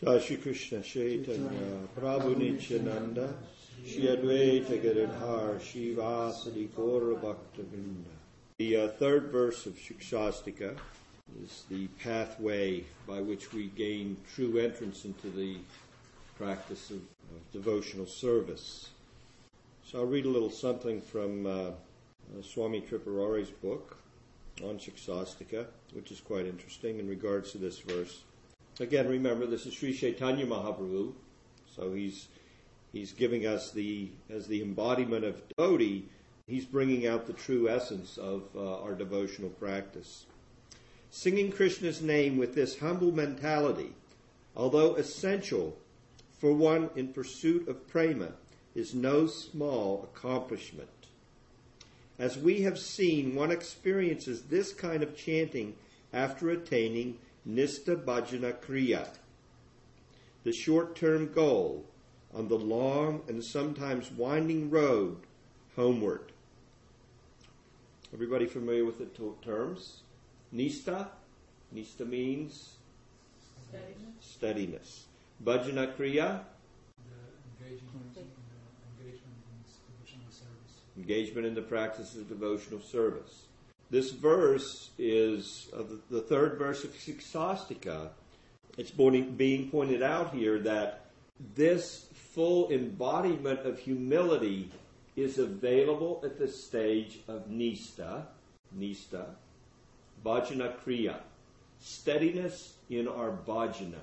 Shri Krishna Chaitanya Prabhu Nityananda Shri Advaita Gadadhar Shivasadi Gaura Bhakta Vrinda. The uh, third verse of Shikshastika is the pathway by which we gain true entrance into the practice of, of devotional service. So I'll read a little something from uh, uh, Swami Tripurari's book on Shikshastika, which is quite interesting in regards to this verse. Again, remember this is Sri Chaitanya Mahaprabhu, so he's he's giving us the as the embodiment of devotee. He's bringing out the true essence of uh, our devotional practice. Singing Krishna's name with this humble mentality, although essential for one in pursuit of prema, is no small accomplishment. As we have seen, one experiences this kind of chanting after attaining Nista Bhajana Kriya, the short term goal on the long and sometimes winding road homeward. Everybody familiar with the terms? Nista? Nista means Steadiness. steadiness. Bhajana Kriya? Engagement in the practice of devotional service. This verse is uh, the, third verse of Siksastika. It's being pointed out here that this full embodiment of humility is available at the stage of Nista, Nista, Bhajana Kriya, steadiness in our bhajana,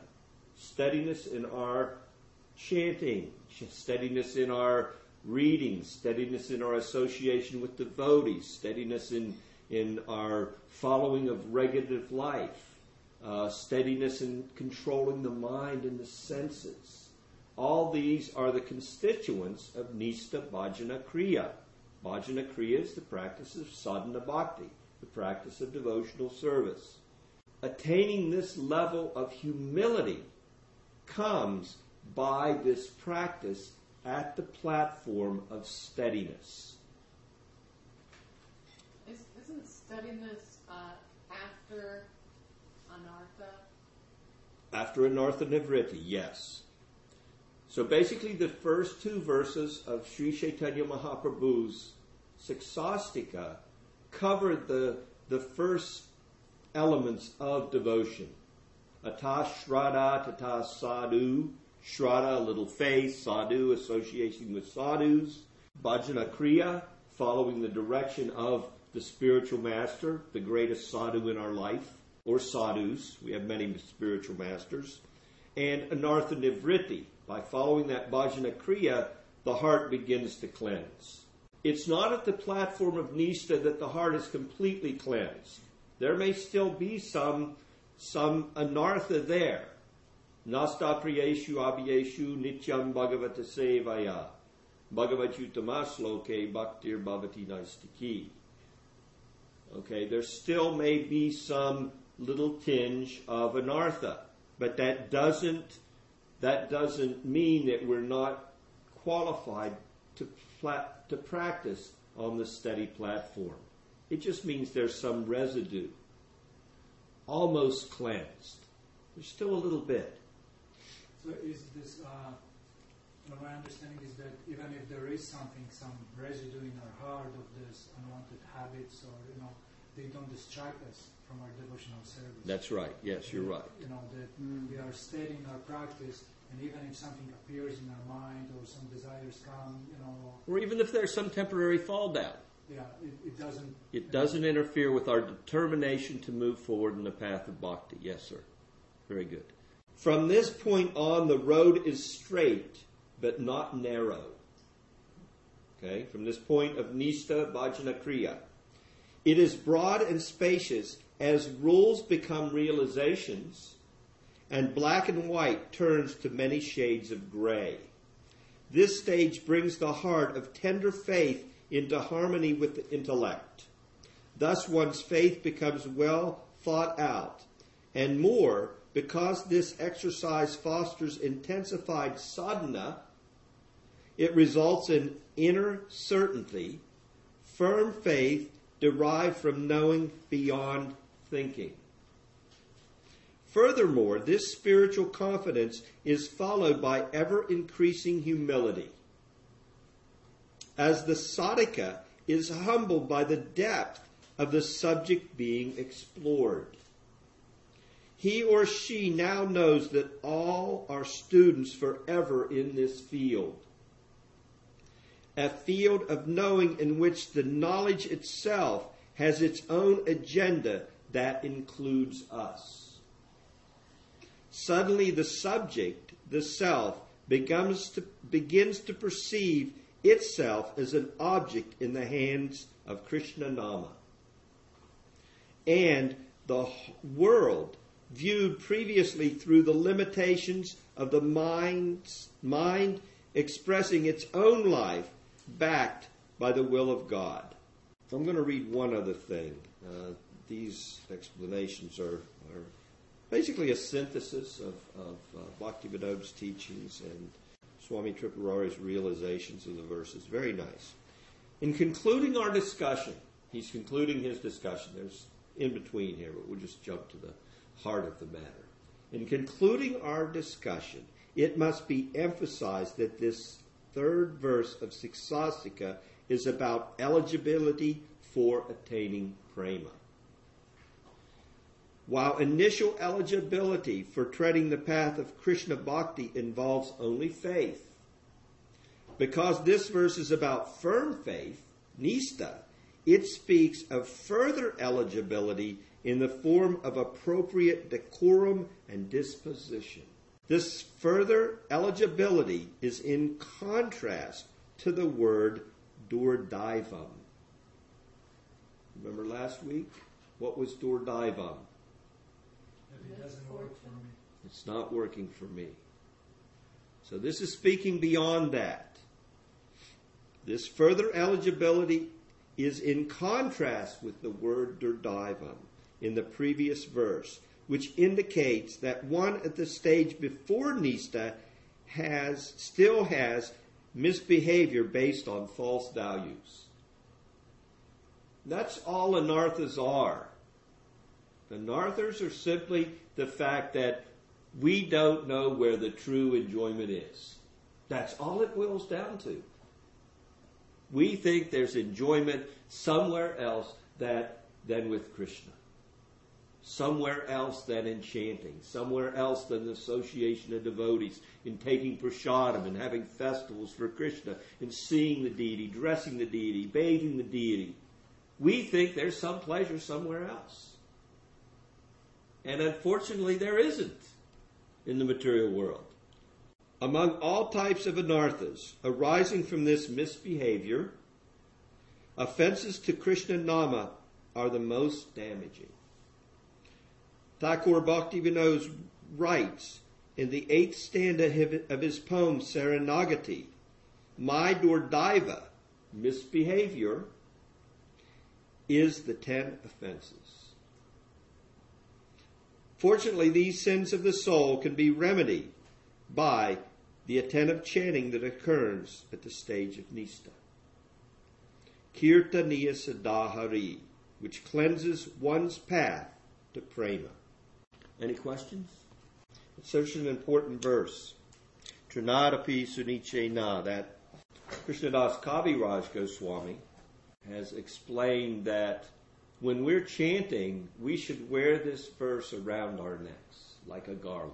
steadiness in our chanting, steadiness in our reading, steadiness in our association with devotees, steadiness in in our following of regulative life, uh, steadiness in controlling the mind and the senses. All these are the constituents of Nista Bhajana Kriya. Bhajana Kriya is the practice of sadhana bhakti, the practice of devotional service. Attaining this level of humility comes by this practice at the platform of steadiness. Steadiness uh, after anartha? After anartha nivritti, yes. So basically, the first two verses of Sri Chaitanya Mahaprabhu's Siksastika covered the, the first elements of devotion. Ata Shraddha, Tata Sadhu, Shraddha, little faith, Sadhu, association with sadhus, Bhajana Kriya, following the direction of the spiritual master, the greatest sadhu in our life, or sadhus. We have many spiritual masters. And anartha nivritti. By following that bhajana kriya, the heart begins to cleanse. It's not at the platform of Nista that the heart is completely cleansed. There may still be some, some anartha there. Nasta priyeshu abhyeshu nityam bhagavata sevaya. Bhagavatyutamasloke bhaktir bhavati naistiki. Okay, there still may be some little tinge of anartha, but that doesn't that doesn't mean that we're not qualified to plat, to practice on the steady platform. It just means there's some residue, almost cleansed. There's still a little bit. So is this? Uh, my understanding is that even if there is something, some residue in our heart of this unwanted habits, or you know, they don't distract us from our devotional service. That's right. Yes, you're right. You know that mm. we are steady in our practice, and even if something appears in our mind or some desires come, you know, or even if there's some temporary fall down. Yeah, it, it doesn't. It doesn't interfere with our determination to move forward in the path of bhakti. Yes, sir. Very good. From this point on, the road is straight, but not narrow. Okay, from this point of Nista Bhajana Kriya. It is broad and spacious as rules become realizations and black and white turns to many shades of gray. This stage brings the heart of tender faith into harmony with the intellect. Thus one's faith becomes well thought out and more because this exercise fosters intensified sadhana, it results in inner certainty, firm faith, derived from knowing beyond thinking. Furthermore, this spiritual confidence is followed by ever increasing humility. As the sadhaka is humbled by the depth of the subject being explored. He or she now knows that all are students forever in this field. A field of knowing in which the knowledge itself has its own agenda that includes us. Suddenly, the subject, the self, begins to, begins to perceive itself as an object in the hands of Krishna Nama. And the world, viewed previously through the limitations of the mind's, mind expressing its own life, backed by the will of God. I'm going to read one other thing. Uh, these explanations are, are, basically a synthesis of, of uh, Bhaktivinoda's teachings and Swami Tripurari's realizations of the verses. Very nice. In concluding our discussion, he's concluding his discussion. There's in between here, but we'll just jump to the heart of the matter. In concluding our discussion, it must be emphasized that this third verse of Siksastika is about eligibility for attaining prema. While initial eligibility for treading the path of Krishna Bhakti involves only faith, because this verse is about firm faith, nista, it speaks of further eligibility in the form of appropriate decorum and disposition. This further eligibility is in contrast to the word durdaivam. Remember last week? What was durdaivam? It doesn't work for me. It's not working for me. So this is speaking beyond that. This further eligibility is in contrast with the word durdaivam in the previous verse, which indicates that one at the stage before Nista has still has misbehavior based on false values. That's all anarthas are. Anarthas are simply the fact that we don't know where the true enjoyment is. That's all it boils down to. We think there's enjoyment somewhere else that, than with Krishna. Somewhere else than in chanting. Somewhere else than the association of devotees. In taking prasadam and having festivals for Krishna. In seeing the deity, dressing the deity, bathing the deity. We think there's some pleasure somewhere else. And unfortunately, there isn't in the material world. Among all types of anarthas arising from this misbehavior, offenses to Krishna Nama are the most damaging. Thakur Bhaktivinoda writes in the eighth stanza of his poem Saranagati, My Durdaiva, misbehavior, is the ten offenses. Fortunately, these sins of the soul can be remedied by the attentive chanting that occurs at the stage of Nista. Kirtaniya Sadahari, which cleanses one's path to prema. Any questions? It's such an important verse. Trinadapi Suniche Na, that Krishnadas Kaviraj Goswami has explained that when we're chanting, we should wear this verse around our necks like a garland.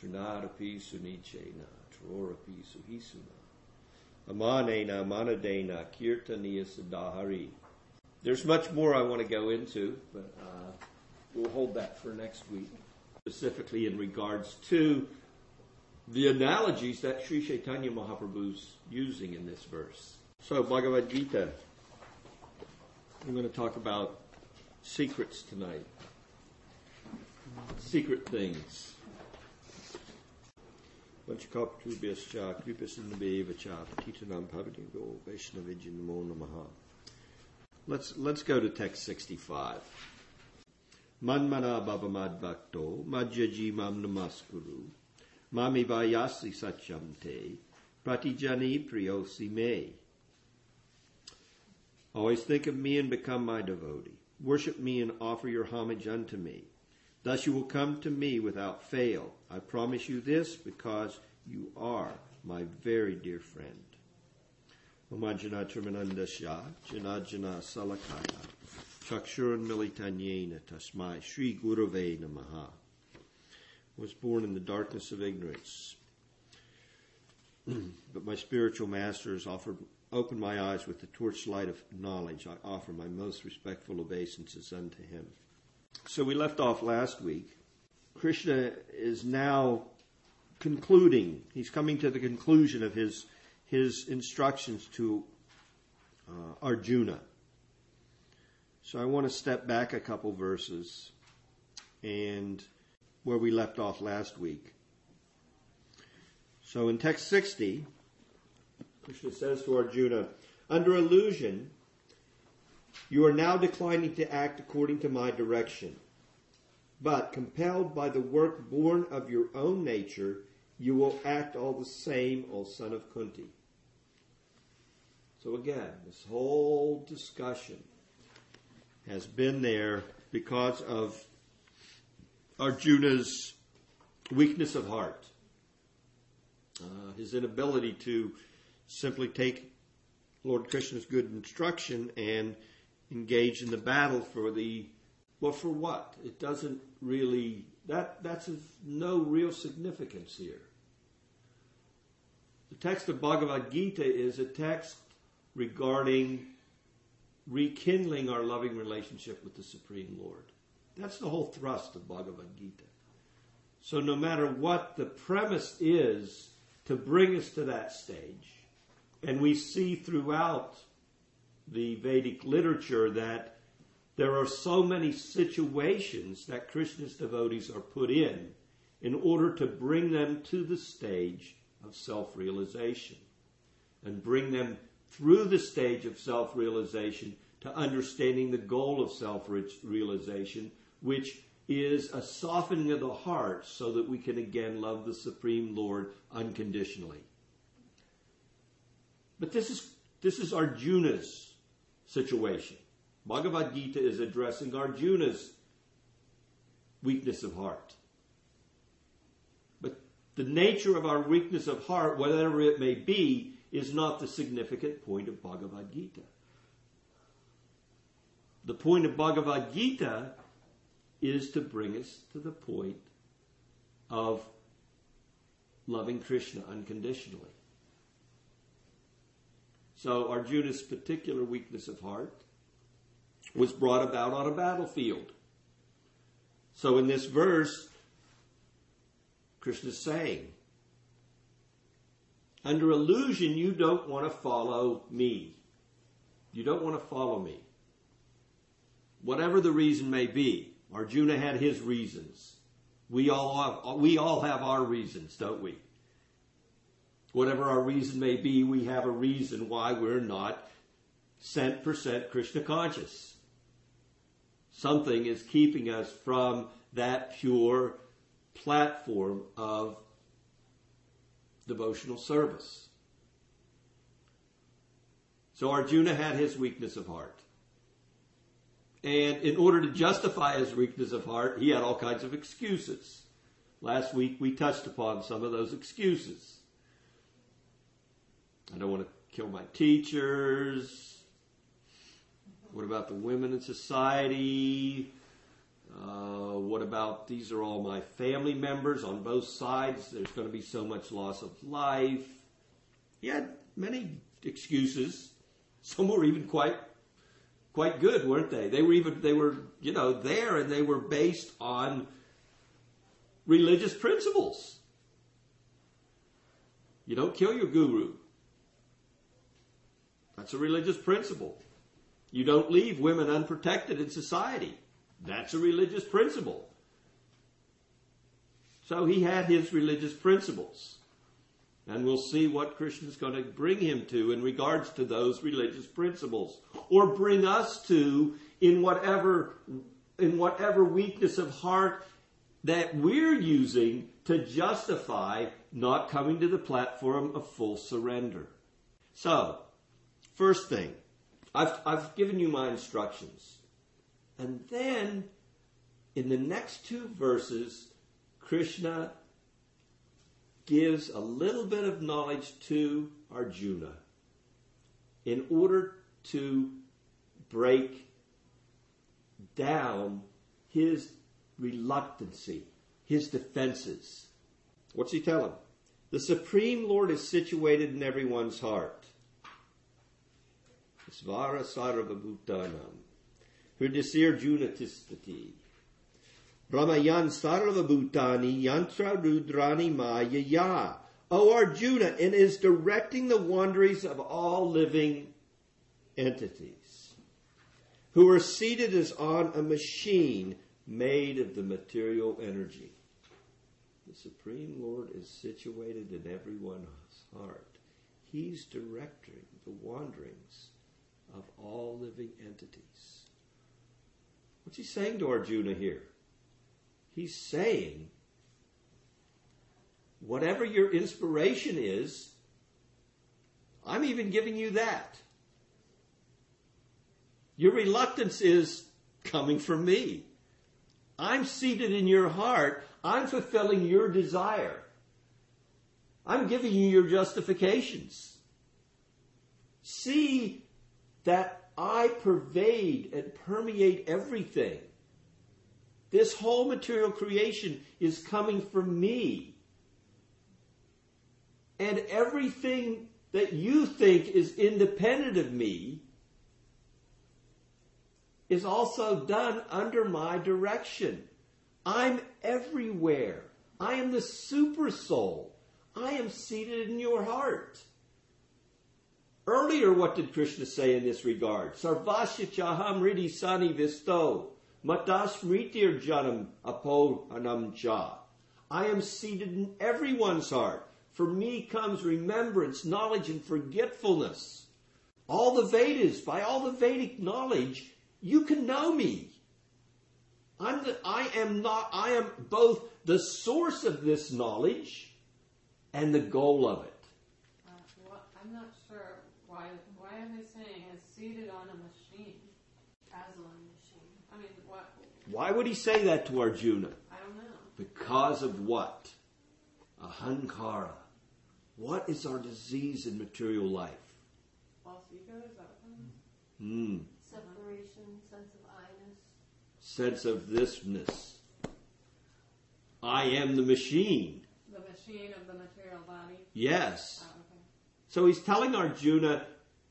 Trinadapi Sunichena, Trorapi Suhisuna. Amanena Manadena Kirtaniya Sadahari. There's much more I want to go into, but uh, we'll hold that for next week. Specifically in regards to the analogies that Sri Chaitanya Mahaprabhu's using in this verse. So, Bhagavad Gita. I'm going to talk about secrets tonight. Secret things. Let's, let's go to text 65. Manmana bhavamad bhakto madhyaji mam namaskuru mami vayasi satyam te pratijani priyosi me. Always think of me and become my devotee. Worship me and offer your homage unto me. Thus you will come to me without fail. I promise you this because you are my very dear friend. Omajana Trimanandasya, Janajana Salakaya, Chakshuran Tasmai, Sri Gurave Namaha. Was born in the darkness of ignorance. but my spiritual master has offered opened my eyes with the torchlight of knowledge. I offer my most respectful obeisances unto him. So we left off last week. Krishna is now concluding. He's coming to the conclusion of his his instructions to uh, Arjuna. So I want to step back a couple verses and where we left off last week. So in text 60, Krishna says to Arjuna, under illusion, you are now declining to act according to my direction. But compelled by the work born of your own nature, you will act all the same, O son of Kunti. So again, this whole discussion has been there because of Arjuna's weakness of heart, uh, his inability to simply take Lord Krishna's good instruction and engage in the battle for the well for what? It doesn't really that that's of no real significance here. The text of bhagavad gita is a text regarding rekindling our loving relationship with the supreme lord. That's the whole thrust of bhagavad gita. So no matter what the premise is to bring us to that stage and we see throughout the Vedic literature that there are so many situations that Krishna's devotees are put in in order to bring them to the stage of self-realization and bring them through the stage of self-realization to understanding the goal of self-realization, which is a softening of the heart so that we can again love the Supreme Lord unconditionally. But this is, this is Arjuna's situation. Bhagavad Gita is addressing Arjuna's weakness of heart. But the nature of our weakness of heart, whatever it may be, is not the significant point of Bhagavad Gita. The point of Bhagavad Gita is to bring us to the point of loving Krishna unconditionally. So Arjuna's particular weakness of heart was brought about on a battlefield. So in this verse, Krishna's saying, under illusion, you don't want to follow me. You don't want to follow me. Whatever the reason may be, Arjuna had his reasons. We all have, we all have our reasons, don't we? Whatever our reason may be, we have a reason why we're not cent percent Krishna conscious. Something is keeping us from that pure platform of devotional service. So Arjuna had his weakness of heart. And in order to justify his weakness of heart, he had all kinds of excuses. Last week we touched upon some of those excuses. I don't want to kill my teachers. What about the women in society? About these are all my family members on both sides? There's going to be so much loss of life. He had many excuses. Some were even quite quite good, weren't they? They were even they were you know there and they were based on religious principles. You don't kill your guru. That's a religious principle. You don't leave women unprotected in society. That's a religious principle. So he had his religious principles. And we'll see what Krishna's going to bring him to in regards to those religious principles. Or bring us to in whatever, in whatever weakness of heart that we're using to justify not coming to the platform of full surrender. So, First thing, I've, I've given you my instructions. And then in the next two verses, Krishna gives a little bit of knowledge to Arjuna in order to break down his reluctancy, his defenses. What's he tell him? The Supreme Lord is situated in everyone's heart. Svara Sarvabhutanam. Hridasir Junatistati. Brahmayan Sarvabhutani Yantra Rudrani Maya Ya. O Arjuna, and is directing the wanderings of all living entities who are seated as on a machine made of the material energy. The Supreme Lord is situated in everyone's heart. He's directing the wanderings of all living entities. What's he saying to Arjuna here? He's saying, whatever your inspiration is, I'm even giving you that. Your reluctance is coming from me. I'm seated in your heart. I'm fulfilling your desire. I'm giving you your justifications. See that I pervade and permeate everything. This whole material creation is coming from me. And everything that you think is independent of me is also done under my direction. I'm everywhere. I am the super soul. I am seated in your heart. Earlier, what did Krishna say in this regard? Sarvasya chaham ridi sani visto. Matas mritir janam apo anam. I am seated in everyone's heart. For me comes remembrance, knowledge, and forgetfulness. All the Vedas, by all the Vedic knowledge, you can know me. I'm the, I am not, I am both the source of this knowledge and the goal of it. Uh, well, I'm not sure why. Why are they saying seated on a machine? As on a machine. I mean, what? Why would he say that to Arjuna? I don't know. Because of what? Ahankara. What is our disease in material life? False ego is that what that is? Hmm. Separation, sense of I-ness. Sense of thisness. I am the machine. The machine of the material body. Yes. Oh, okay. So he's telling Arjuna,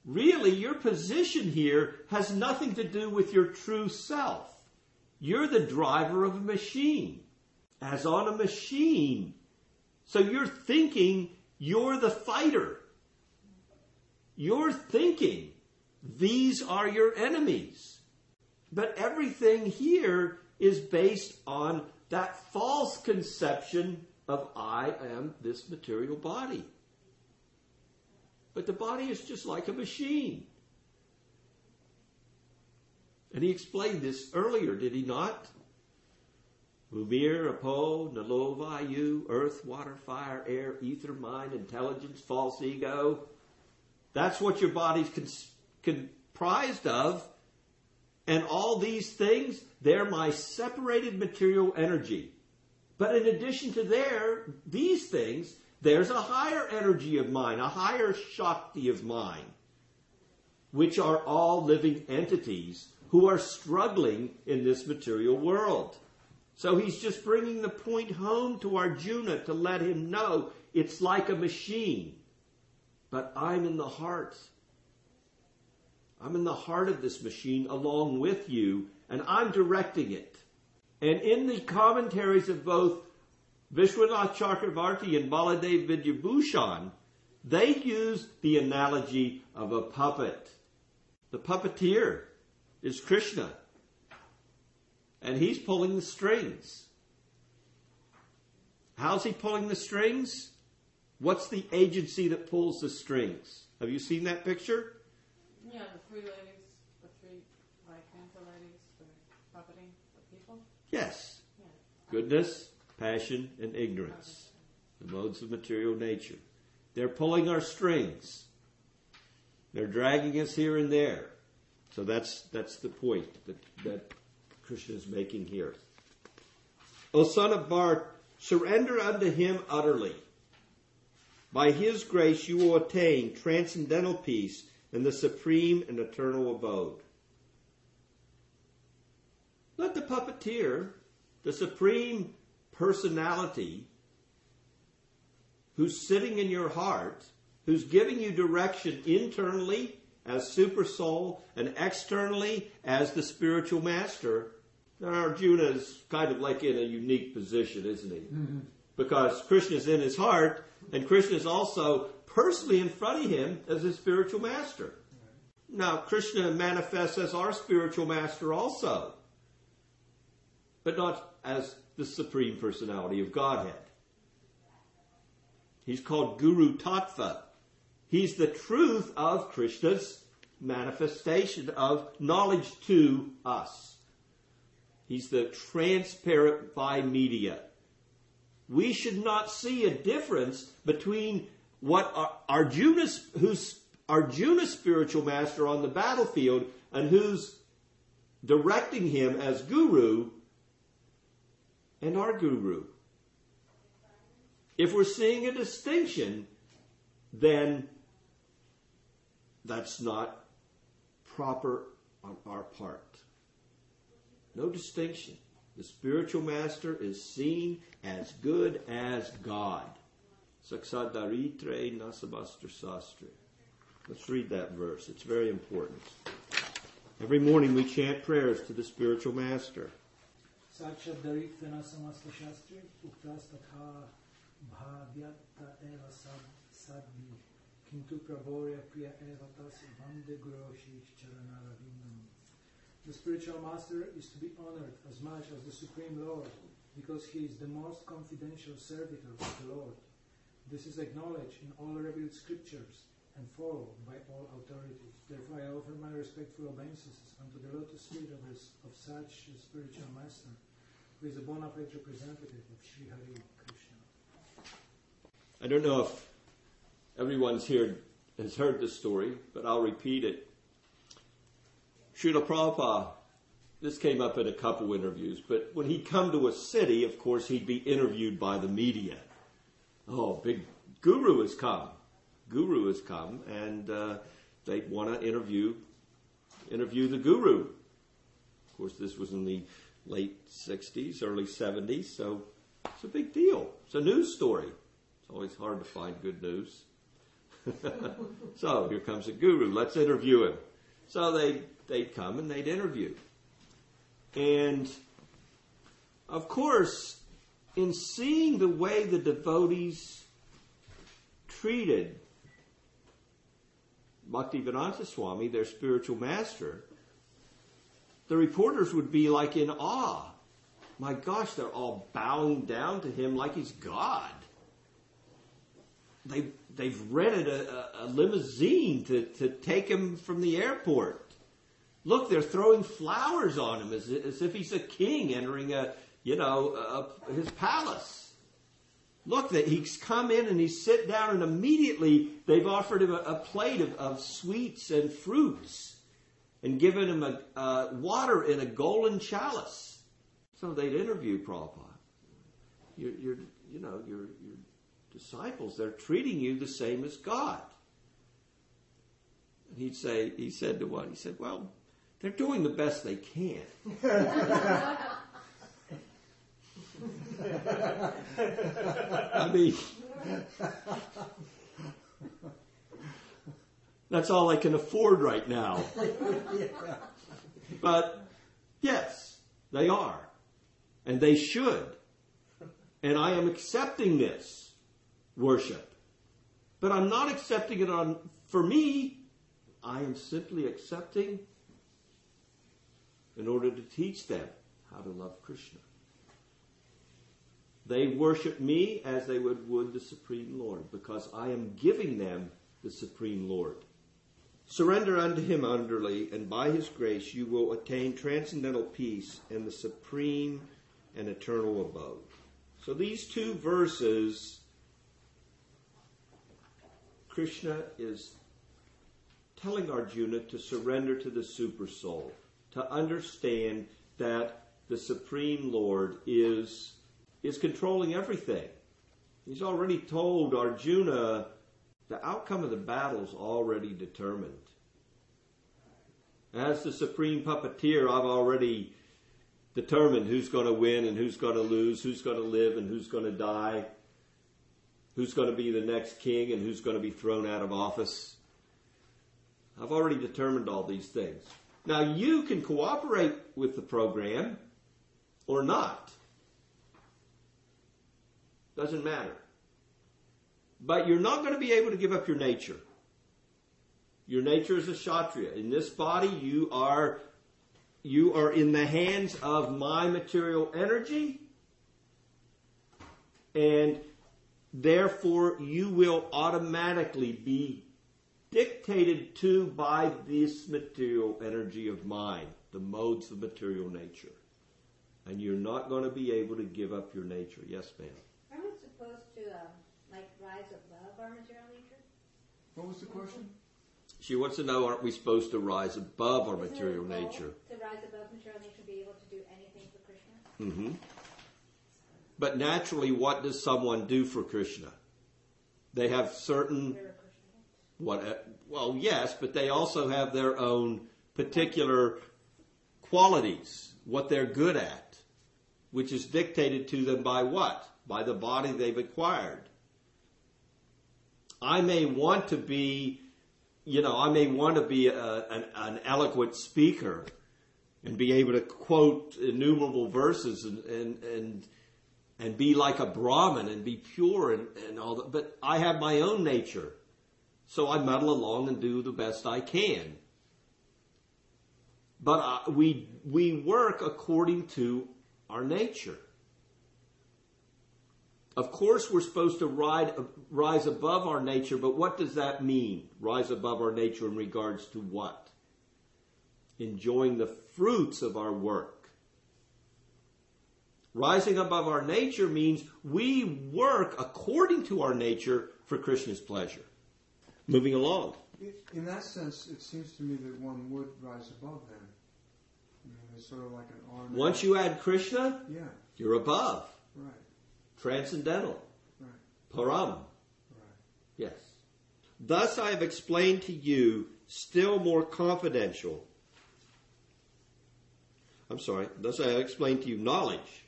really, your position here has nothing to do with your true self. You're the driver of a machine, as on a machine. So you're thinking you're the fighter. You're thinking these are your enemies. But everything here is based on that false conception of I am this material body. But the body is just like a machine. And he explained this earlier, did he not? Umir, Apo, Nalova, you, earth, water, fire, air, ether, mind, intelligence, false ego. That's what your body's cons- comprised of. And all these things, they're my separated material energy. But in addition to their, these things, there's a higher energy of mine, a higher Shakti of mine, which are all living entities who are struggling in this material world. So he's just bringing the point home to Arjuna to let him know it's like a machine. But I'm in the heart. I'm in the heart of this machine along with you, and I'm directing it. And in the commentaries of both Vishwanath Chakravarti and Baladev Vidyabhushan, they use the analogy of a puppet. The puppeteer is Krishna. And he's pulling the strings. How's he pulling the strings? What's the agency that pulls the strings? Have you seen that picture? Yeah, the three ladies, the three like cancer ladies, for puppeting the people. Yes. Yeah. Goodness, passion, and ignorance. The modes of material nature. They're pulling our strings. They're dragging us here and there. So that's that's the point that, that Krishna is making here. O son of Bharat, surrender unto him utterly. By his grace you will attain transcendental peace and the supreme and eternal abode. Let the puppeteer, the supreme personality, who's sitting in your heart, who's giving you direction internally as super soul and externally as the spiritual master. Now Arjuna is kind of like in a unique position, isn't he? Mm-hmm. Because Krishna is in his heart, and Krishna is also personally in front of him as his spiritual master. Right. Now, Krishna manifests as our spiritual master also, but not as the supreme personality of Godhead. He's called Guru Tattva. He's the truth of Krishna's manifestation of knowledge to us. He's the transparent by media. We should not see a difference between what Arjuna, who's Arjuna's spiritual master on the battlefield and who's directing him as guru and our guru. If we're seeing a distinction, then that's not proper on our part. No distinction. The spiritual master is seen as good as God. Saksadaritre nasabastra. Let's read that verse. It's very important. Every morning we chant prayers to the spiritual master. Priya eva tas vande guroshi charanaravindam. The spiritual master is to be honored as much as the Supreme Lord because he is the most confidential servitor of the Lord. This is acknowledged in all revealed scriptures and followed by all authorities. Therefore, I offer my respectful obeisances unto the lotus feet of, this, of such a spiritual master, who is a bona fide representative of Sri Hari Krishna. I don't know if everyone's here has heard this story, but I'll repeat it. Srila Prabhupada, this came up in a couple interviews, but when he'd come to a city, of course, he'd be interviewed by the media. Oh, big guru has come. Guru has come, and uh, they'd want to interview interview the guru. Of course, this was in the late 60s, early 70s, so it's a big deal. It's a news story. It's always hard to find good news. so here comes a guru. Let's interview him. So they they'd come and they'd interview. And of course, in seeing the way the devotees treated Bhaktivedanta Swami, their spiritual master, the reporters would be like in awe. My gosh, they're all bowing down to him like he's God. They, they've rented a, a limousine to, to take him from the airport. Look, they're throwing flowers on him as, as if he's a king entering a, you know, his palace. Look, that he's come in and he's sit down, and immediately they've offered him a, a plate of, of, sweets and fruits, and given him a water in a golden chalice. So they'd interview Prabhupada. You're, you're, you know, your your disciples, they're treating you the same as God. And he'd say, he said to one, he said, well, they're doing the best they can. I mean, that's all I can afford right now. But yes, they are. And they should. And I am accepting this worship. But I'm not accepting it on, for me, I am simply accepting in order to teach them how to love Krishna. They worship me as they would, would the Supreme Lord, because I am giving them the Supreme Lord. Surrender unto him utterly, and by his grace you will attain transcendental peace and the supreme and eternal abode. So these two verses, Krishna is telling Arjuna to surrender to the super soul, to understand that the Supreme Lord is is controlling everything. He's already told Arjuna the outcome of the battle is already determined. As the supreme puppeteer, I've already determined who's going to win and who's going to lose, who's going to live and who's going to die, who's going to be the next king and who's going to be thrown out of office. I've already determined all these things. Now you can cooperate with the program or not. Doesn't matter. But you're not going to be able to give up your nature. Your nature is a kshatriya. In this body, you are you are in the hands of my material energy, and therefore you will automatically be dictated to by this material energy of mind, the modes of material nature. And you're not going to be able to give up your nature. Yes, ma'am. Are we supposed to, um, like, rise above our material nature? What was the question? She wants to know, aren't we supposed to rise above our Isn't material goal nature? To rise above material nature, be able to do anything for Krishna? hmm But naturally, what does someone do for Krishna? They have certain You're a Krishna. what? Uh, well, yes, but they also have their own particular qualities, what they're good at, which is dictated to them by what? By the body they've acquired. I may want to be, you know, I may want to be a, an, an eloquent speaker and be able to quote innumerable verses and, and, and, and be like a Brahmin and be pure and, and all that. But I have my own nature. So I muddle along and do the best I can. But uh, we, we work according to our nature. Of course, we're supposed to ride, rise above our nature, but what does that mean? Rise above our nature in regards to what? Enjoying the fruits of our work. Rising above our nature means we work according to our nature for Krishna's pleasure. Moving along. In that sense, it seems to me that one would rise above them. I mean, it's sort of like an arm. Once you add Krishna, Yeah, you're above, right, transcendental, right, param. right. Yes. Thus I have explained to you still more confidential. I'm sorry. Thus I have explained to you knowledge,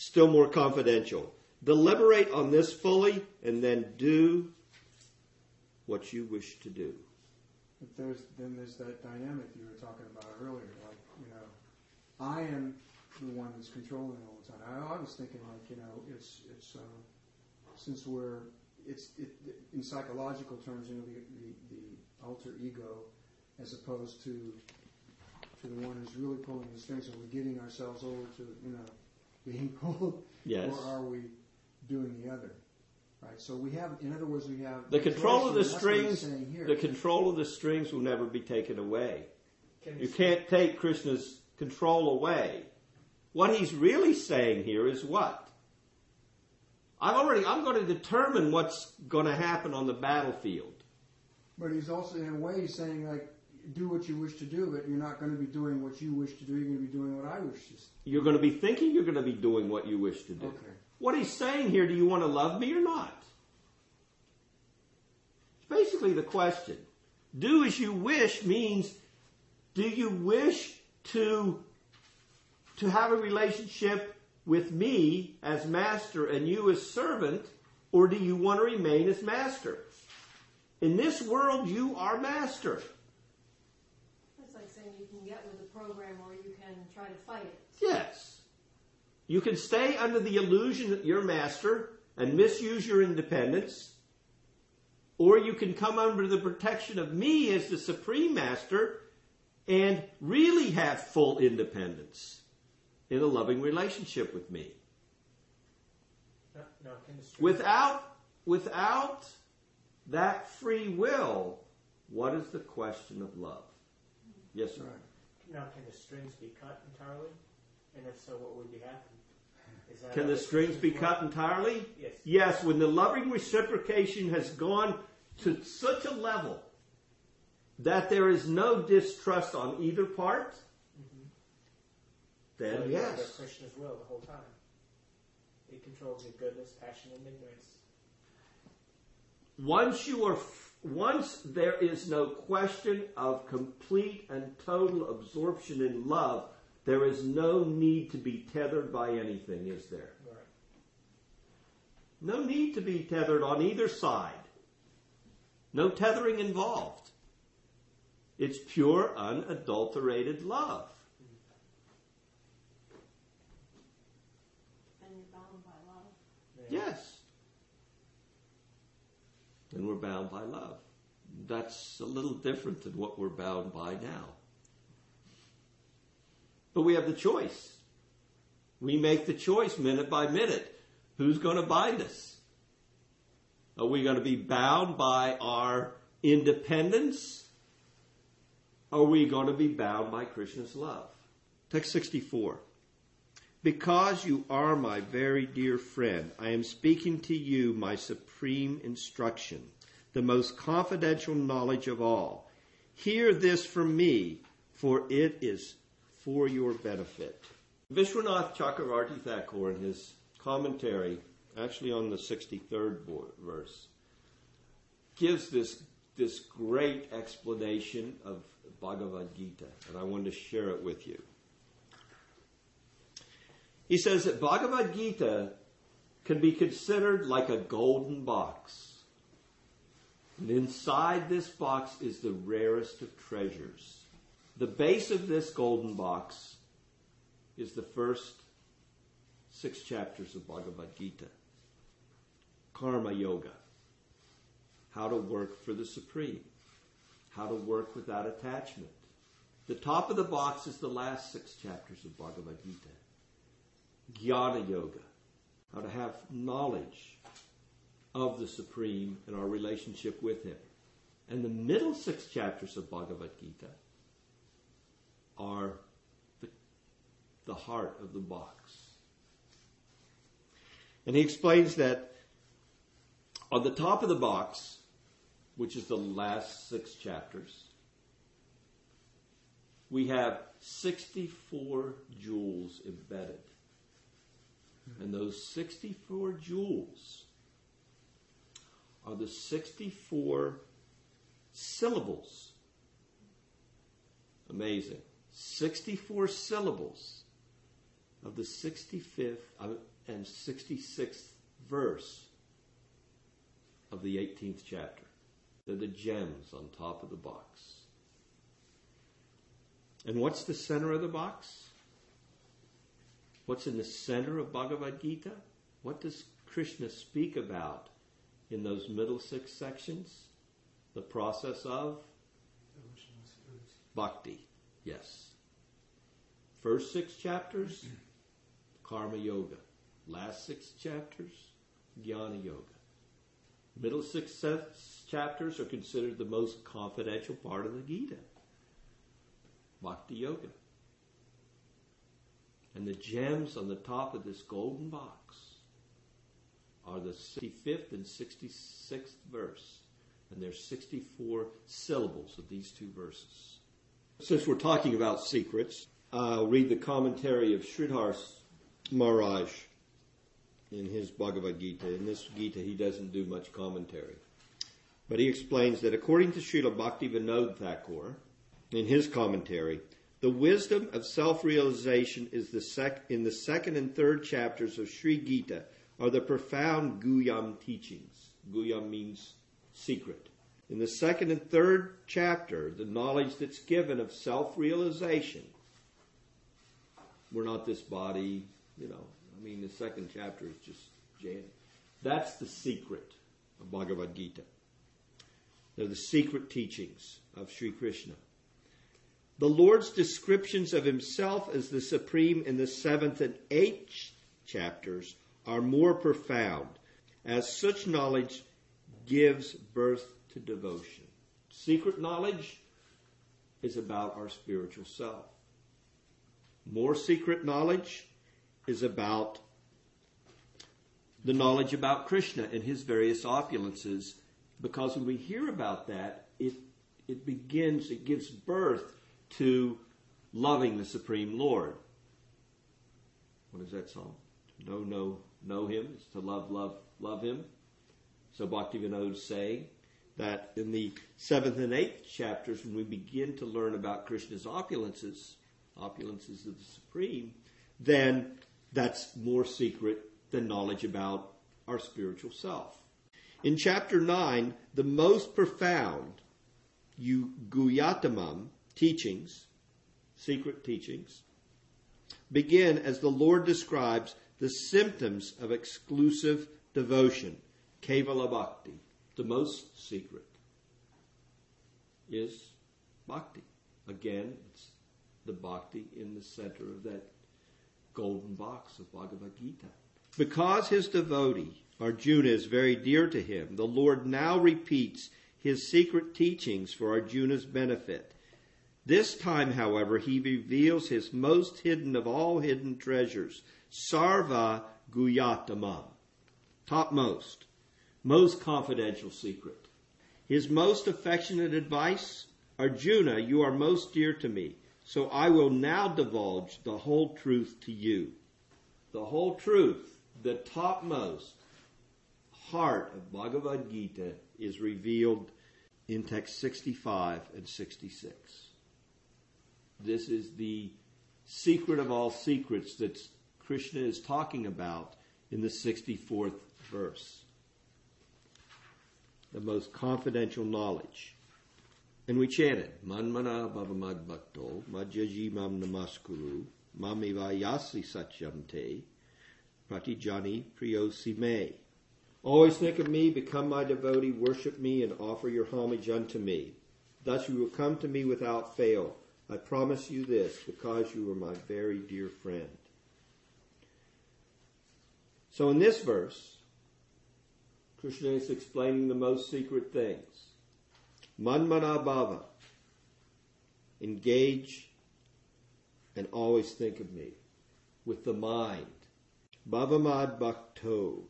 still more confidential. Deliberate on this fully and then do what you wish to do. But there's then there's that dynamic you were talking about earlier. Like you know, I am the one that's controlling all the time. I, I was thinking like you know, it's it's uh, since we're it's it, in psychological terms, you know, the, the the alter ego, as opposed to to the one who's really pulling the strings. and we're getting ourselves over to you know being pulled, Yes. or are we doing the other? Right. So we have, in other words, we have The control of the choice, and that's what he's strings, here. the control of the strings will never be taken away. Can You you can't take Krishna's control away. What he's really saying here is what? I've already, I'm going to determine what's going to happen on the battlefield. But he's also, in a way, he's saying like, do what you wish to do, but you're not going to be doing what you wish to do. You're going to be doing what I wish to. Do. You're going to be thinking you're going to be doing what you wish to do. Okay. What he's saying here, do you want to love me or not? It's basically the question. Do as you wish means, do you wish to, to have a relationship with me as master and you as servant, or do you want to remain as master? In this world, you are master. It's like saying you can get with the program or you can try to fight it. Yes. You can stay under the illusion that you're master and misuse your independence, or you can come under the protection of me as the supreme master and really have full independence in a loving relationship with me. No, no, can the strings- Without, without that free will, what is the question of love? Yes, sir. Now, can the strings be cut entirely? And if so, what would be happening? Is that Can the strings be cut entirely? Yes. Yes, when the loving reciprocation has gone to such a level that there is no distrust on either part, Mhm. then you have yes. the Krishna's will the whole time. It controls your goodness, passion, and ignorance. Once you are, once there is no question of complete and total absorption in love, there is no need to be tethered by anything, is there? Right. No need to be tethered on either side. No tethering involved. It's pure, unadulterated love. And you're bound by love. Yeah. Yes. And we're bound by love. That's a little different than what we're bound by now. But we have the choice. We make the choice minute by minute. Who's going to bind us? Are we going to be bound by our independence? Are we going to be bound by Krishna's love? Text 64. Because you are my very dear friend, I am speaking to you my supreme instruction, the most confidential knowledge of all. Hear this from me, for it is for your benefit. Vishwanath Chakravarti Thakur, in his commentary, actually on the 63rd verse, gives this, this great explanation of Bhagavad Gita, and I wanted to share it with you. He says that Bhagavad Gita can be considered like a golden box. And inside this box is the rarest of treasures. The base of this golden box is the first six chapters of Bhagavad Gita. Karma Yoga. How to work for the Supreme. How to work without attachment. The top of the box is the last six chapters of Bhagavad Gita. Jnana Yoga, how to have knowledge of the Supreme and our relationship with Him. And the middle six chapters of Bhagavad Gita are the, the heart of the box. And he explains that on the top of the box, which is the last six chapters, we have 64 jewels embedded. And those 64 jewels are the 64 syllables. Amazing. 64 syllables of the 65th uh, and 66th verse of the 18th chapter. They're the gems on top of the box. And what's the center of the box? What's in the center of Bhagavad Gita? What does Krishna speak about in those middle six sections? The process of bhakti. Yes. First six chapters, karma yoga. Last six chapters, jnana yoga. Middle six chapters are considered the most confidential part of the Gita. Bhakti yoga. And the gems on the top of this golden box are the 65th and 66th verse. And there's 64 syllables of these two verses. Since we're talking about secrets, I'll read the commentary of Sridhar Maharaj in his Bhagavad Gita. In this Gita, he doesn't do much commentary. But he explains that according to Srila Bhakti Thakur, in his commentary, the wisdom of self-realization is the sec- in the second and third chapters of Sri Gita are the profound Guhyam teachings. Guhyam means secret. In the second and third chapter, the knowledge that's given of self-realization. We're not this body, you know. I mean, the second chapter is just jam. That's the secret of Bhagavad Gita. They're the secret teachings of Sri Krishna. The Lord's descriptions of himself as the supreme in the seventh and eighth chapters are more profound, as such knowledge gives birth to devotion. Secret knowledge is about our spiritual self. More secret knowledge is about the knowledge about Krishna and his various opulences, because when we hear about that, it, it begins, it gives birth to loving the Supreme Lord. What is that song? To know no know him is to love, love, love him. So Bhaktivinoda is saying that in the seventh and eighth chapters, when we begin to learn about Krishna's opulences, opulences of the Supreme, then that's more secret than knowledge about our spiritual self. In chapter 9, the most profound Guhyatamam teachings, secret teachings, begin as the Lord describes the symptoms of exclusive devotion, Kevala Bhakti. The most secret is Bhakti. Again, it's the Bhakti in the center of that golden box of Bhagavad Gita. Because his devotee, Arjuna, is very dear to him, the Lord now repeats his secret teachings for Arjuna's benefit. This time, however, he reveals his most hidden of all hidden treasures, Sarva Guhyatamam, topmost, most confidential secret. His most affectionate advice, Arjuna, you are most dear to me, so I will now divulge the whole truth to you. The whole truth, the topmost heart of Bhagavad Gita is revealed in text 65 and 66. This is the secret of all secrets that Krishna is talking about in the 64th verse. The most confidential knowledge. And we chanted, Manmana Bhavamad Bhakto, Madhyaji Mam Namaskuru, Mamivayasi Satyam Te, Pratijani Priyosi Me. Always think of me, become my devotee, worship me, and offer your homage unto me. Thus you will come to me without fail. I promise you this, because you are my very dear friend. So in this verse, Krishna is explaining the most secret things. Manmana bhava. Engage and always think of me with the mind. Bhavamad bhakto.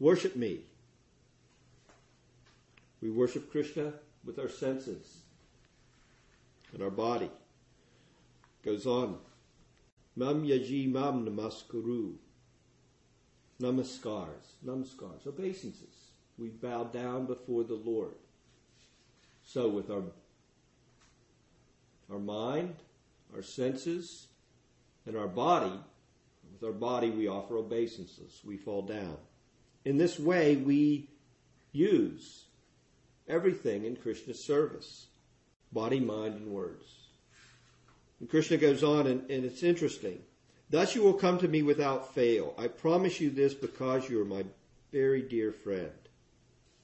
Worship me. We worship Krishna with our senses and our body. Goes on. Mam yaji mam namaskuru. Namaskars. Namaskars. Obeisances. We bow down before the Lord. So with our our mind, our senses, and our body, with our body we offer obeisances. We fall down. In this way, we use everything in Krishna's service body, mind, and words. And Krishna goes on, and, and, it's interesting. Thus you will come to me without fail. I promise you this because you are my very dear friend.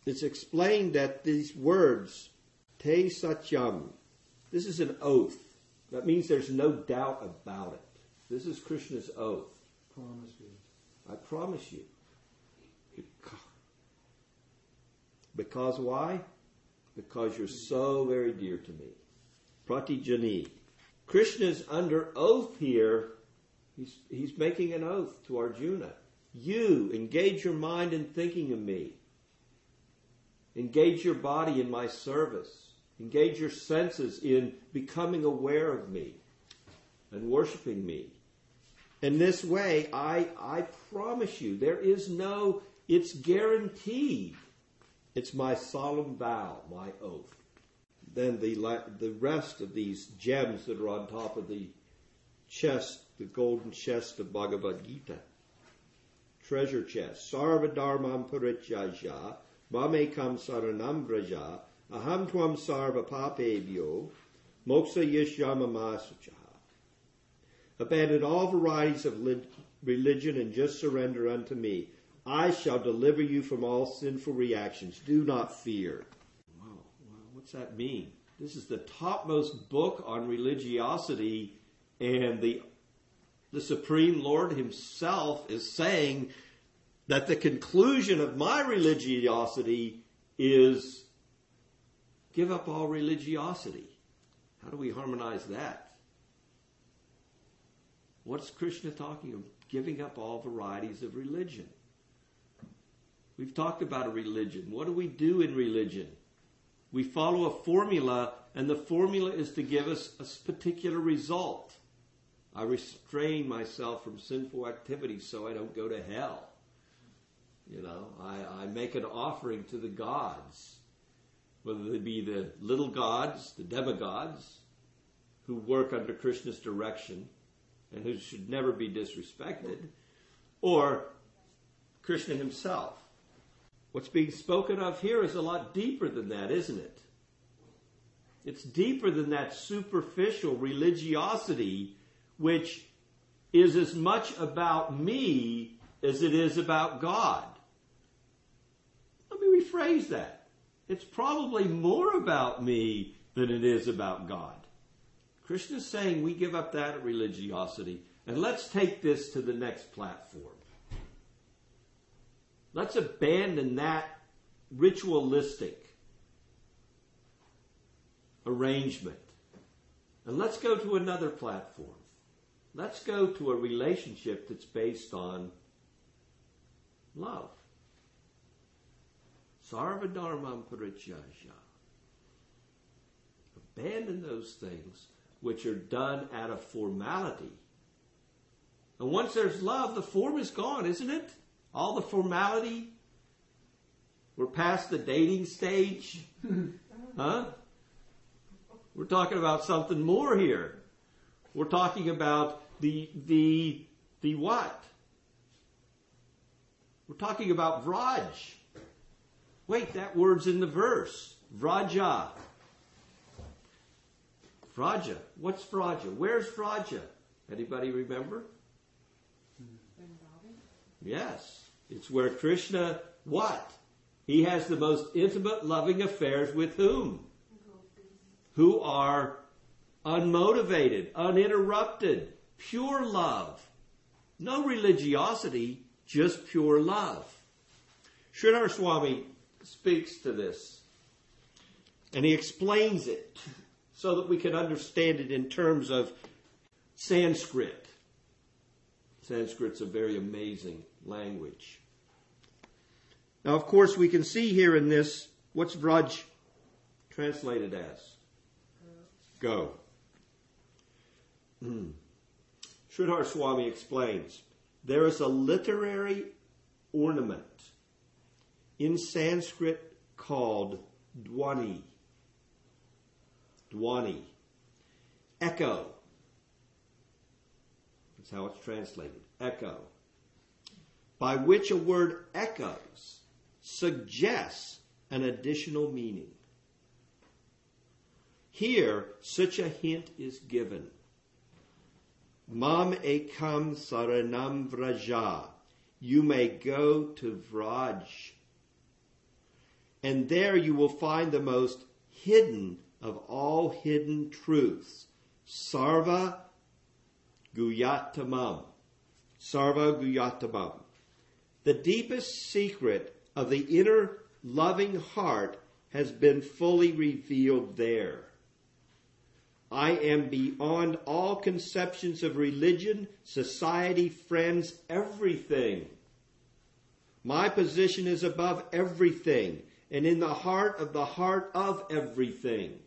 It's explained that these words, te satyam, this is an oath. That means there's no doubt about it. This is Krishna's oath. Promise you. I promise you. Because why? Because you're so very dear to me. Pratijani. Krishna's under oath here. He's, he's making an oath to Arjuna. You engage your mind in thinking of me. Engage your body in my service. Engage your senses in becoming aware of me and worshiping me. In this way, I, I promise you, there is no, it's guaranteed it's my solemn vow, my oath. Then the, the rest of these gems that are on top of the chest, the golden chest of Bhagavad Gita. Treasure chest. Sarva dharmam parityajya, mamekam saranam braja, aham tvam sarva papebhyo, moksha yishyamamasucha. Abandon all varieties of religion and just surrender unto me. I shall deliver you from all sinful reactions. Do not fear. Wow, what's that mean? This is the topmost book on religiosity, and the the Supreme Lord Himself is saying that the conclusion of my religiosity is give up all religiosity. How do we harmonize that? What's Krishna talking of? Giving up all varieties of religion. We've talked about a religion. What do we do in religion? We follow a formula, and the formula is to give us a particular result, I restrain myself from sinful activities so I don't go to hell. You know, I, I make an offering to the gods, whether they be the little gods, the demigods, who work under Krishna's direction and who should never be disrespected, or Krishna himself. What's being spoken of here is a lot deeper than that, isn't it? It's deeper than that superficial religiosity, which is as much about me as it is about God. Let me rephrase that. It's probably more about me than it is about God. Krishna is saying we give up that religiosity and let's take this to the next platform. Let's abandon that ritualistic arrangement and let's go to another platform. Let's go to a relationship that's based on love. Sarvadharmam parityajya. Abandon those things which are done out of formality. And once there's love, the form is gone, isn't it? All the formality. We're past the dating stage. huh? We're talking about something more here. We're talking about the the the what? We're talking about Vraj. Wait, that word's in the verse. Vraja. Vraja. What's Vraja? Where's Vraja? Anybody remember? Yes. It's where Krishna, what? He has the most intimate, loving affairs with whom? Who are unmotivated, uninterrupted, pure love. No religiosity, just pure love. Sridhar Swami speaks to this and he explains it so that we can understand it in terms of Sanskrit. Sanskrit's a very amazing language. Now, of course, we can see here in this what's Vraj translated as? Go. Hmm. Sridhar Swami explains there is a literary ornament in Sanskrit called dwani. Dwani. Echo. That's how it's translated. Echo. By which a word echoes suggests an additional meaning. Here, such a hint is given. Mam ekam saranam vraja. You may go to Vraj. And there you will find the most hidden of all hidden truths. Sarva Guhyatamam. Sarva Guhyatamam. The deepest secret of the inner loving heart has been fully revealed there. I am beyond all conceptions of religion, society, friends, everything. My position is above everything and in the heart of the heart of everything.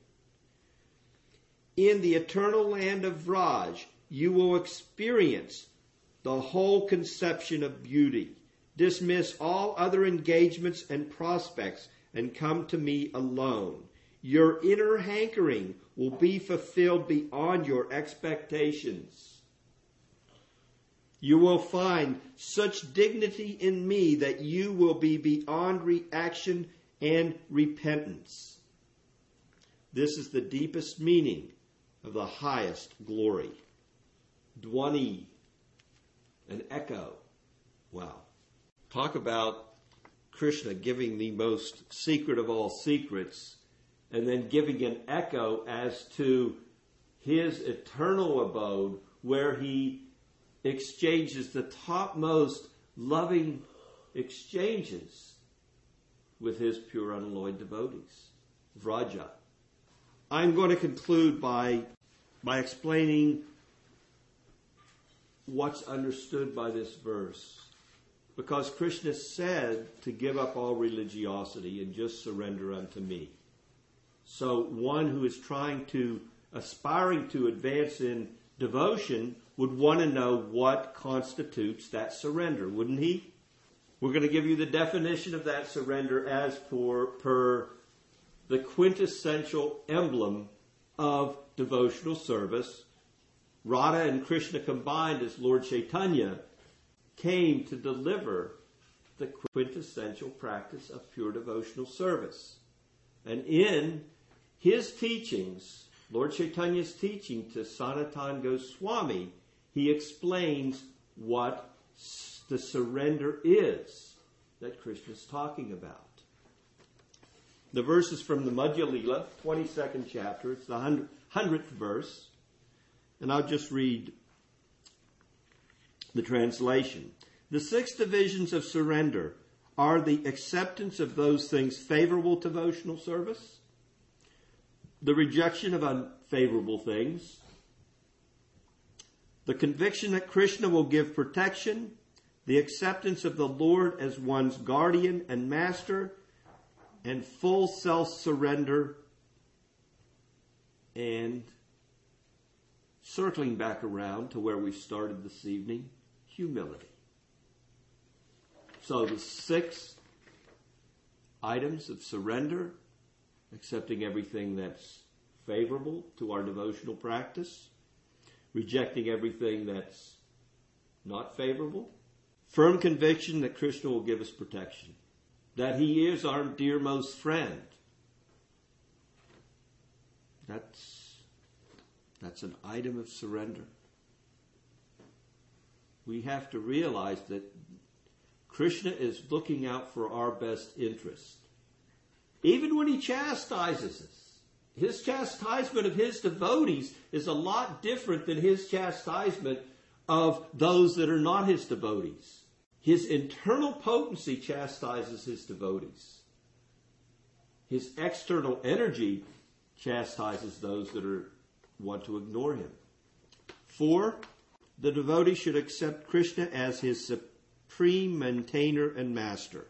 In the eternal land of Vraj, you will experience the whole conception of beauty. Dismiss all other engagements and prospects and come to me alone. Your inner hankering will be fulfilled beyond your expectations. You will find such dignity in me that you will be beyond reaction and repentance. This is the deepest meaning of the highest glory. Dwani, an echo. Wow. Talk about Krishna giving the most secret of all secrets and then giving an echo as to his eternal abode where he exchanges the topmost loving exchanges with his pure unalloyed devotees. Vraja. I'm going to conclude by, by explaining what's understood by this verse. Because Krishna said to give up all religiosity and just surrender unto me. So one who is trying to, aspiring to advance in devotion would want to know what constitutes that surrender, wouldn't he? We're going to give you the definition of that surrender as per, per the quintessential emblem of devotional service. Radha and Krishna combined as Lord Chaitanya came to deliver the quintessential practice of pure devotional service. And in his teachings, Lord Chaitanya's teaching to Sanatan Goswami, he explains what the surrender is that Krishna is talking about. The verse is from the Madhya Lila, 22nd chapter. It's the 100th verse. And I'll just read the translation. The six divisions of surrender are the acceptance of those things favorable to devotional service, the rejection of unfavorable things, the conviction that Krishna will give protection, the acceptance of the Lord as one's guardian and master, and full self surrender, and circling back around to where we started this evening, humility. So the six items of surrender, accepting everything that's favorable to our devotional practice, rejecting everything that's not favorable, firm conviction that Krishna will give us protection, that He is our dearmost friend. That's, that's an item of surrender. We have to realize that Krishna is looking out for our best interest. Even when he chastises us, his chastisement of his devotees is a lot different than his chastisement of those that are not his devotees. His internal potency chastises his devotees. His external energy chastises those that are want to ignore him. Four, the devotee should accept Krishna as his supreme maintainer and master.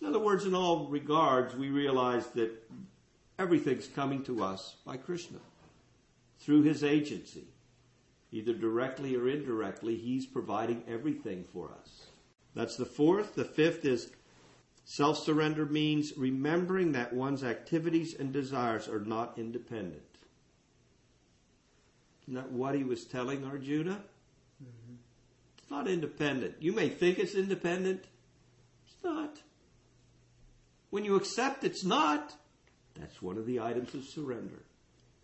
In other words, in all regards, we realize that everything's coming to us by Krishna through his agency. Either directly or indirectly, he's providing everything for us. That's the fourth. The fifth is self surrender means remembering that one's activities and desires are not independent. Isn't that what he was telling Arjuna? Mm-hmm. It's not independent. You may think it's independent, it's not. When you accept it's not, that's one of the items of surrender.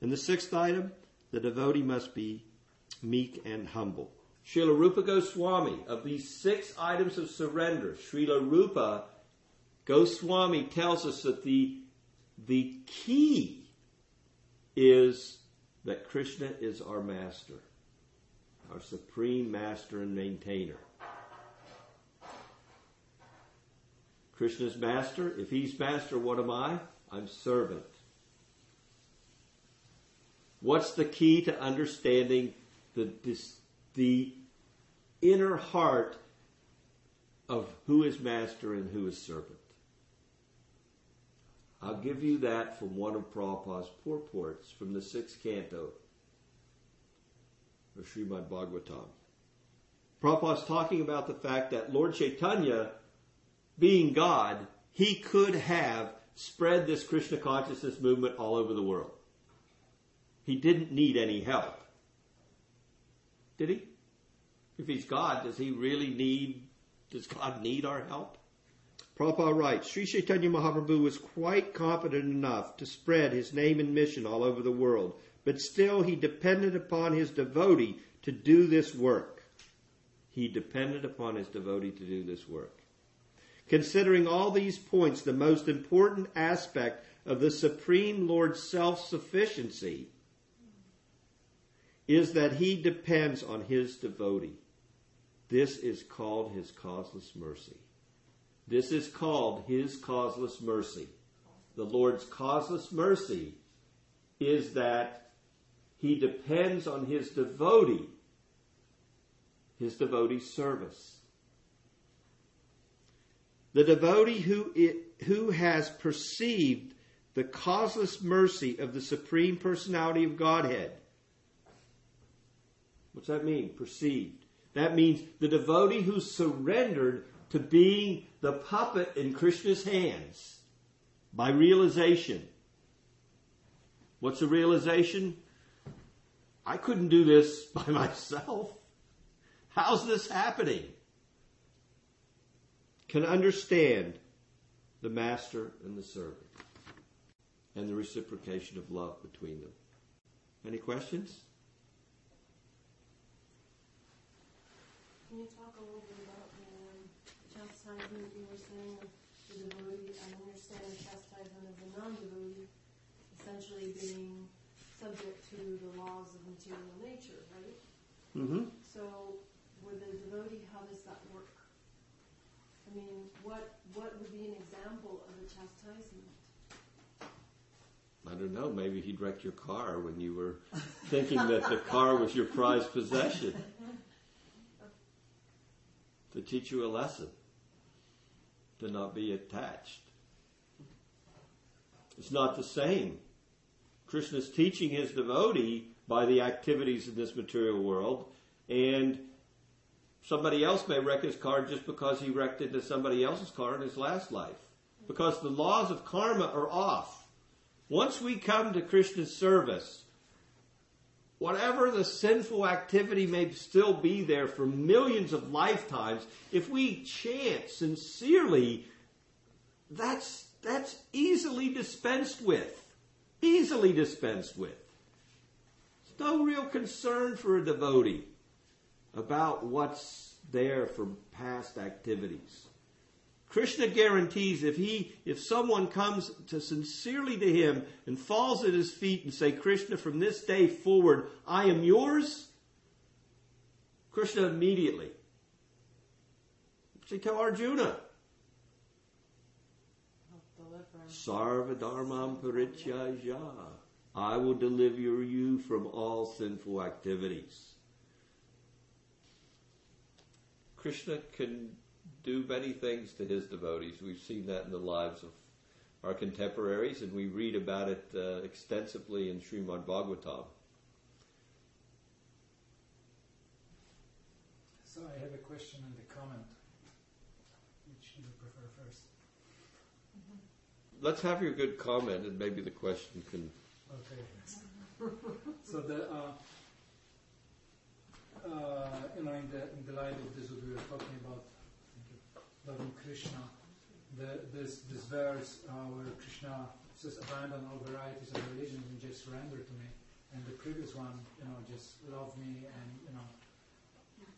And the sixth item, the devotee must be meek and humble. Srila Rupa Goswami, of these six items of surrender, Srila Rupa Goswami tells us that the, the key is that Krishna is our master, our supreme master and maintainer. Krishna's master. If he's master, what am I? I'm servant. What's the key to understanding the, this, the inner heart of who is master and who is servant? I'll give you that from one of Prabhupada's purports from the sixth canto of Srimad Bhagavatam. Prabhupada's talking about the fact that Lord Chaitanya, being God, he could have spread this Krishna consciousness movement all over the world. He didn't need any help. Did he? If he's God, does he really need, does God need our help? Prabhupada writes, Sri Chaitanya Mahaprabhu was quite confident enough to spread his name and mission all over the world, but still he depended upon his devotee to do this work. He depended upon his devotee to do this work. Considering all these points, the most important aspect of the Supreme Lord's self-sufficiency is that he depends on his devotee. This is called his causeless mercy. This is called his causeless mercy. The Lord's causeless mercy is that he depends on his devotee, his devotee's service. The devotee who, it, who has perceived the causeless mercy of the Supreme Personality of Godhead What's that mean? Perceived. That means the devotee who's surrendered to being the puppet in Krishna's hands by realization. What's the realization? I couldn't do this by myself. How's this happening? Can understand the master and the servant and the reciprocation of love between them. Any questions? Can you talk a little bit chastisement you were saying of the devotee? I understand chastisement of the non-devotee essentially being subject to the laws of material nature, right? Mm-hmm. So, with the devotee, how does that work? I mean, what what would be an example of a chastisement? I don't know. Maybe he'd wrecked your car when you were thinking that the car was your prized possession. To teach you a lesson. To not be attached. It's not the same. Krishna's teaching his devotee by the activities in this material world, and somebody else may wreck his car just because he wrecked into somebody else's car in his last life. Because the laws of karma are off. Once we come to Krishna's service, whatever the sinful activity may still be there for millions of lifetimes, if we chant sincerely, that's, that's easily dispensed with. Easily dispensed with. There's no real concern for a devotee about what's there from past activities. Krishna guarantees if he, if someone comes to sincerely to him and falls at his feet and say, Krishna, from this day forward, I am yours, Krishna immediately. She tell Arjuna, Help deliver. Sarvadharmam parityaya. I will deliver you from all sinful activities. Krishna can do many things to his devotees. We've seen that in the lives of our contemporaries, and we read about it uh, extensively in Srimad Bhagavatam. So I have a question and a comment. Which do you prefer first? Let's have your good comment, and maybe the question can. Okay. so the uh, uh, you know in the in the light of this what we were talking about Krishna, the, this this verse uh, where Krishna says abandon all varieties of religions and just surrender to me, and the previous one you know just love me and you know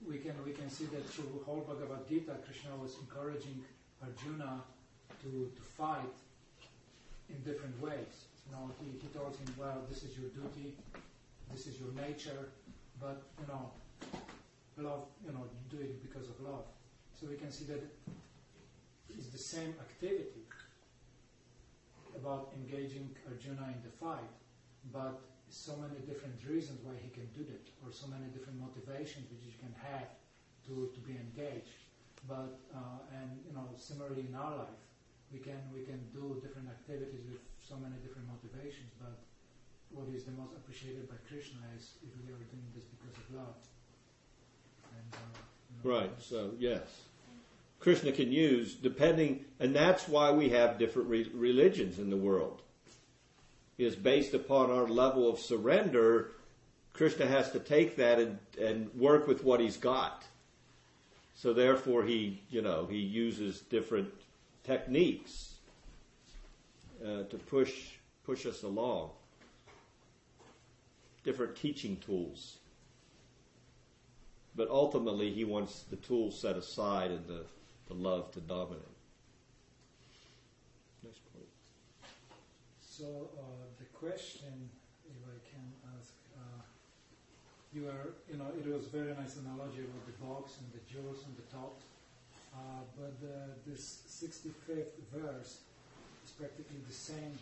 we can we can see that through whole Bhagavad Gita Krishna was encouraging Arjuna to to fight in different ways. You know, he, he told him, well, this is your duty, this is your nature, but, you know, love, you know, do it because of love. So we can see that it's the same activity about engaging Arjuna in the fight, but so many different reasons why he can do that, or so many different motivations which he can have to, to be engaged. But, uh, and, you know, similarly in our life, we can we can do different activities with so many different motivations, but what is the most appreciated by Krishna is if we are doing this because of love. And, uh, you know, Right, so yes. Krishna can use, depending, and that's why we have different re- religions in the world. Is based upon our level of surrender. Krishna has to take that and, and work with what he's got. So therefore, he, you know, he uses different techniques uh, to push push us along. Different teaching tools. But ultimately, he wants the tools set aside and the, the love to dominate. Next point. So uh, the question, if I can ask, uh, you are, you know, it was very nice analogy about the box and the jewels on the top. Uh, but uh, this 65th verse is practically the same,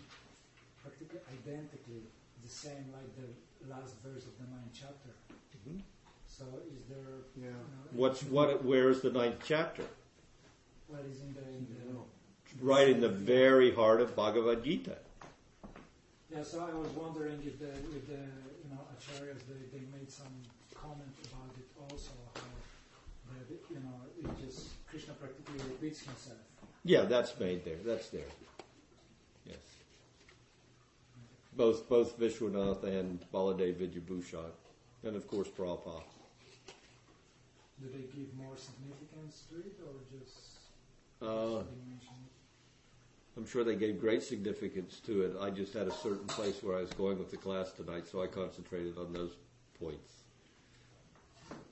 practically identically the same like the last verse of the ninth chapter. Mhm. So is there? Yeah. You know, What's what? Where is the ninth chapter? What is in the, in the Right in the very heart of Bhagavad Gita. Yeah, so I was wondering if the, if the, you know, acharyas, they, they made some comment about it also, how, that, you know, it just, Krishna practically repeats himself. Yeah, that's made there. That's there. Yes. Both both Vishwanath and Baladev Vidyabhushan. And of course Prabhupada. Do they give more significance to it, or just, Uh, they mention it? I'm sure they gave great significance to it. I just had a certain place where I was going with the class tonight, so I concentrated on those points.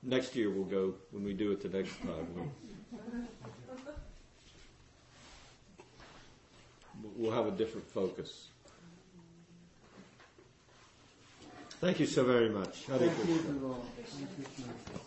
Next year we'll go, when we do it the next time, we'll, have a different focus. Thank you so very much. Hare Thank you Krishna. to all. Thank you, Krishna.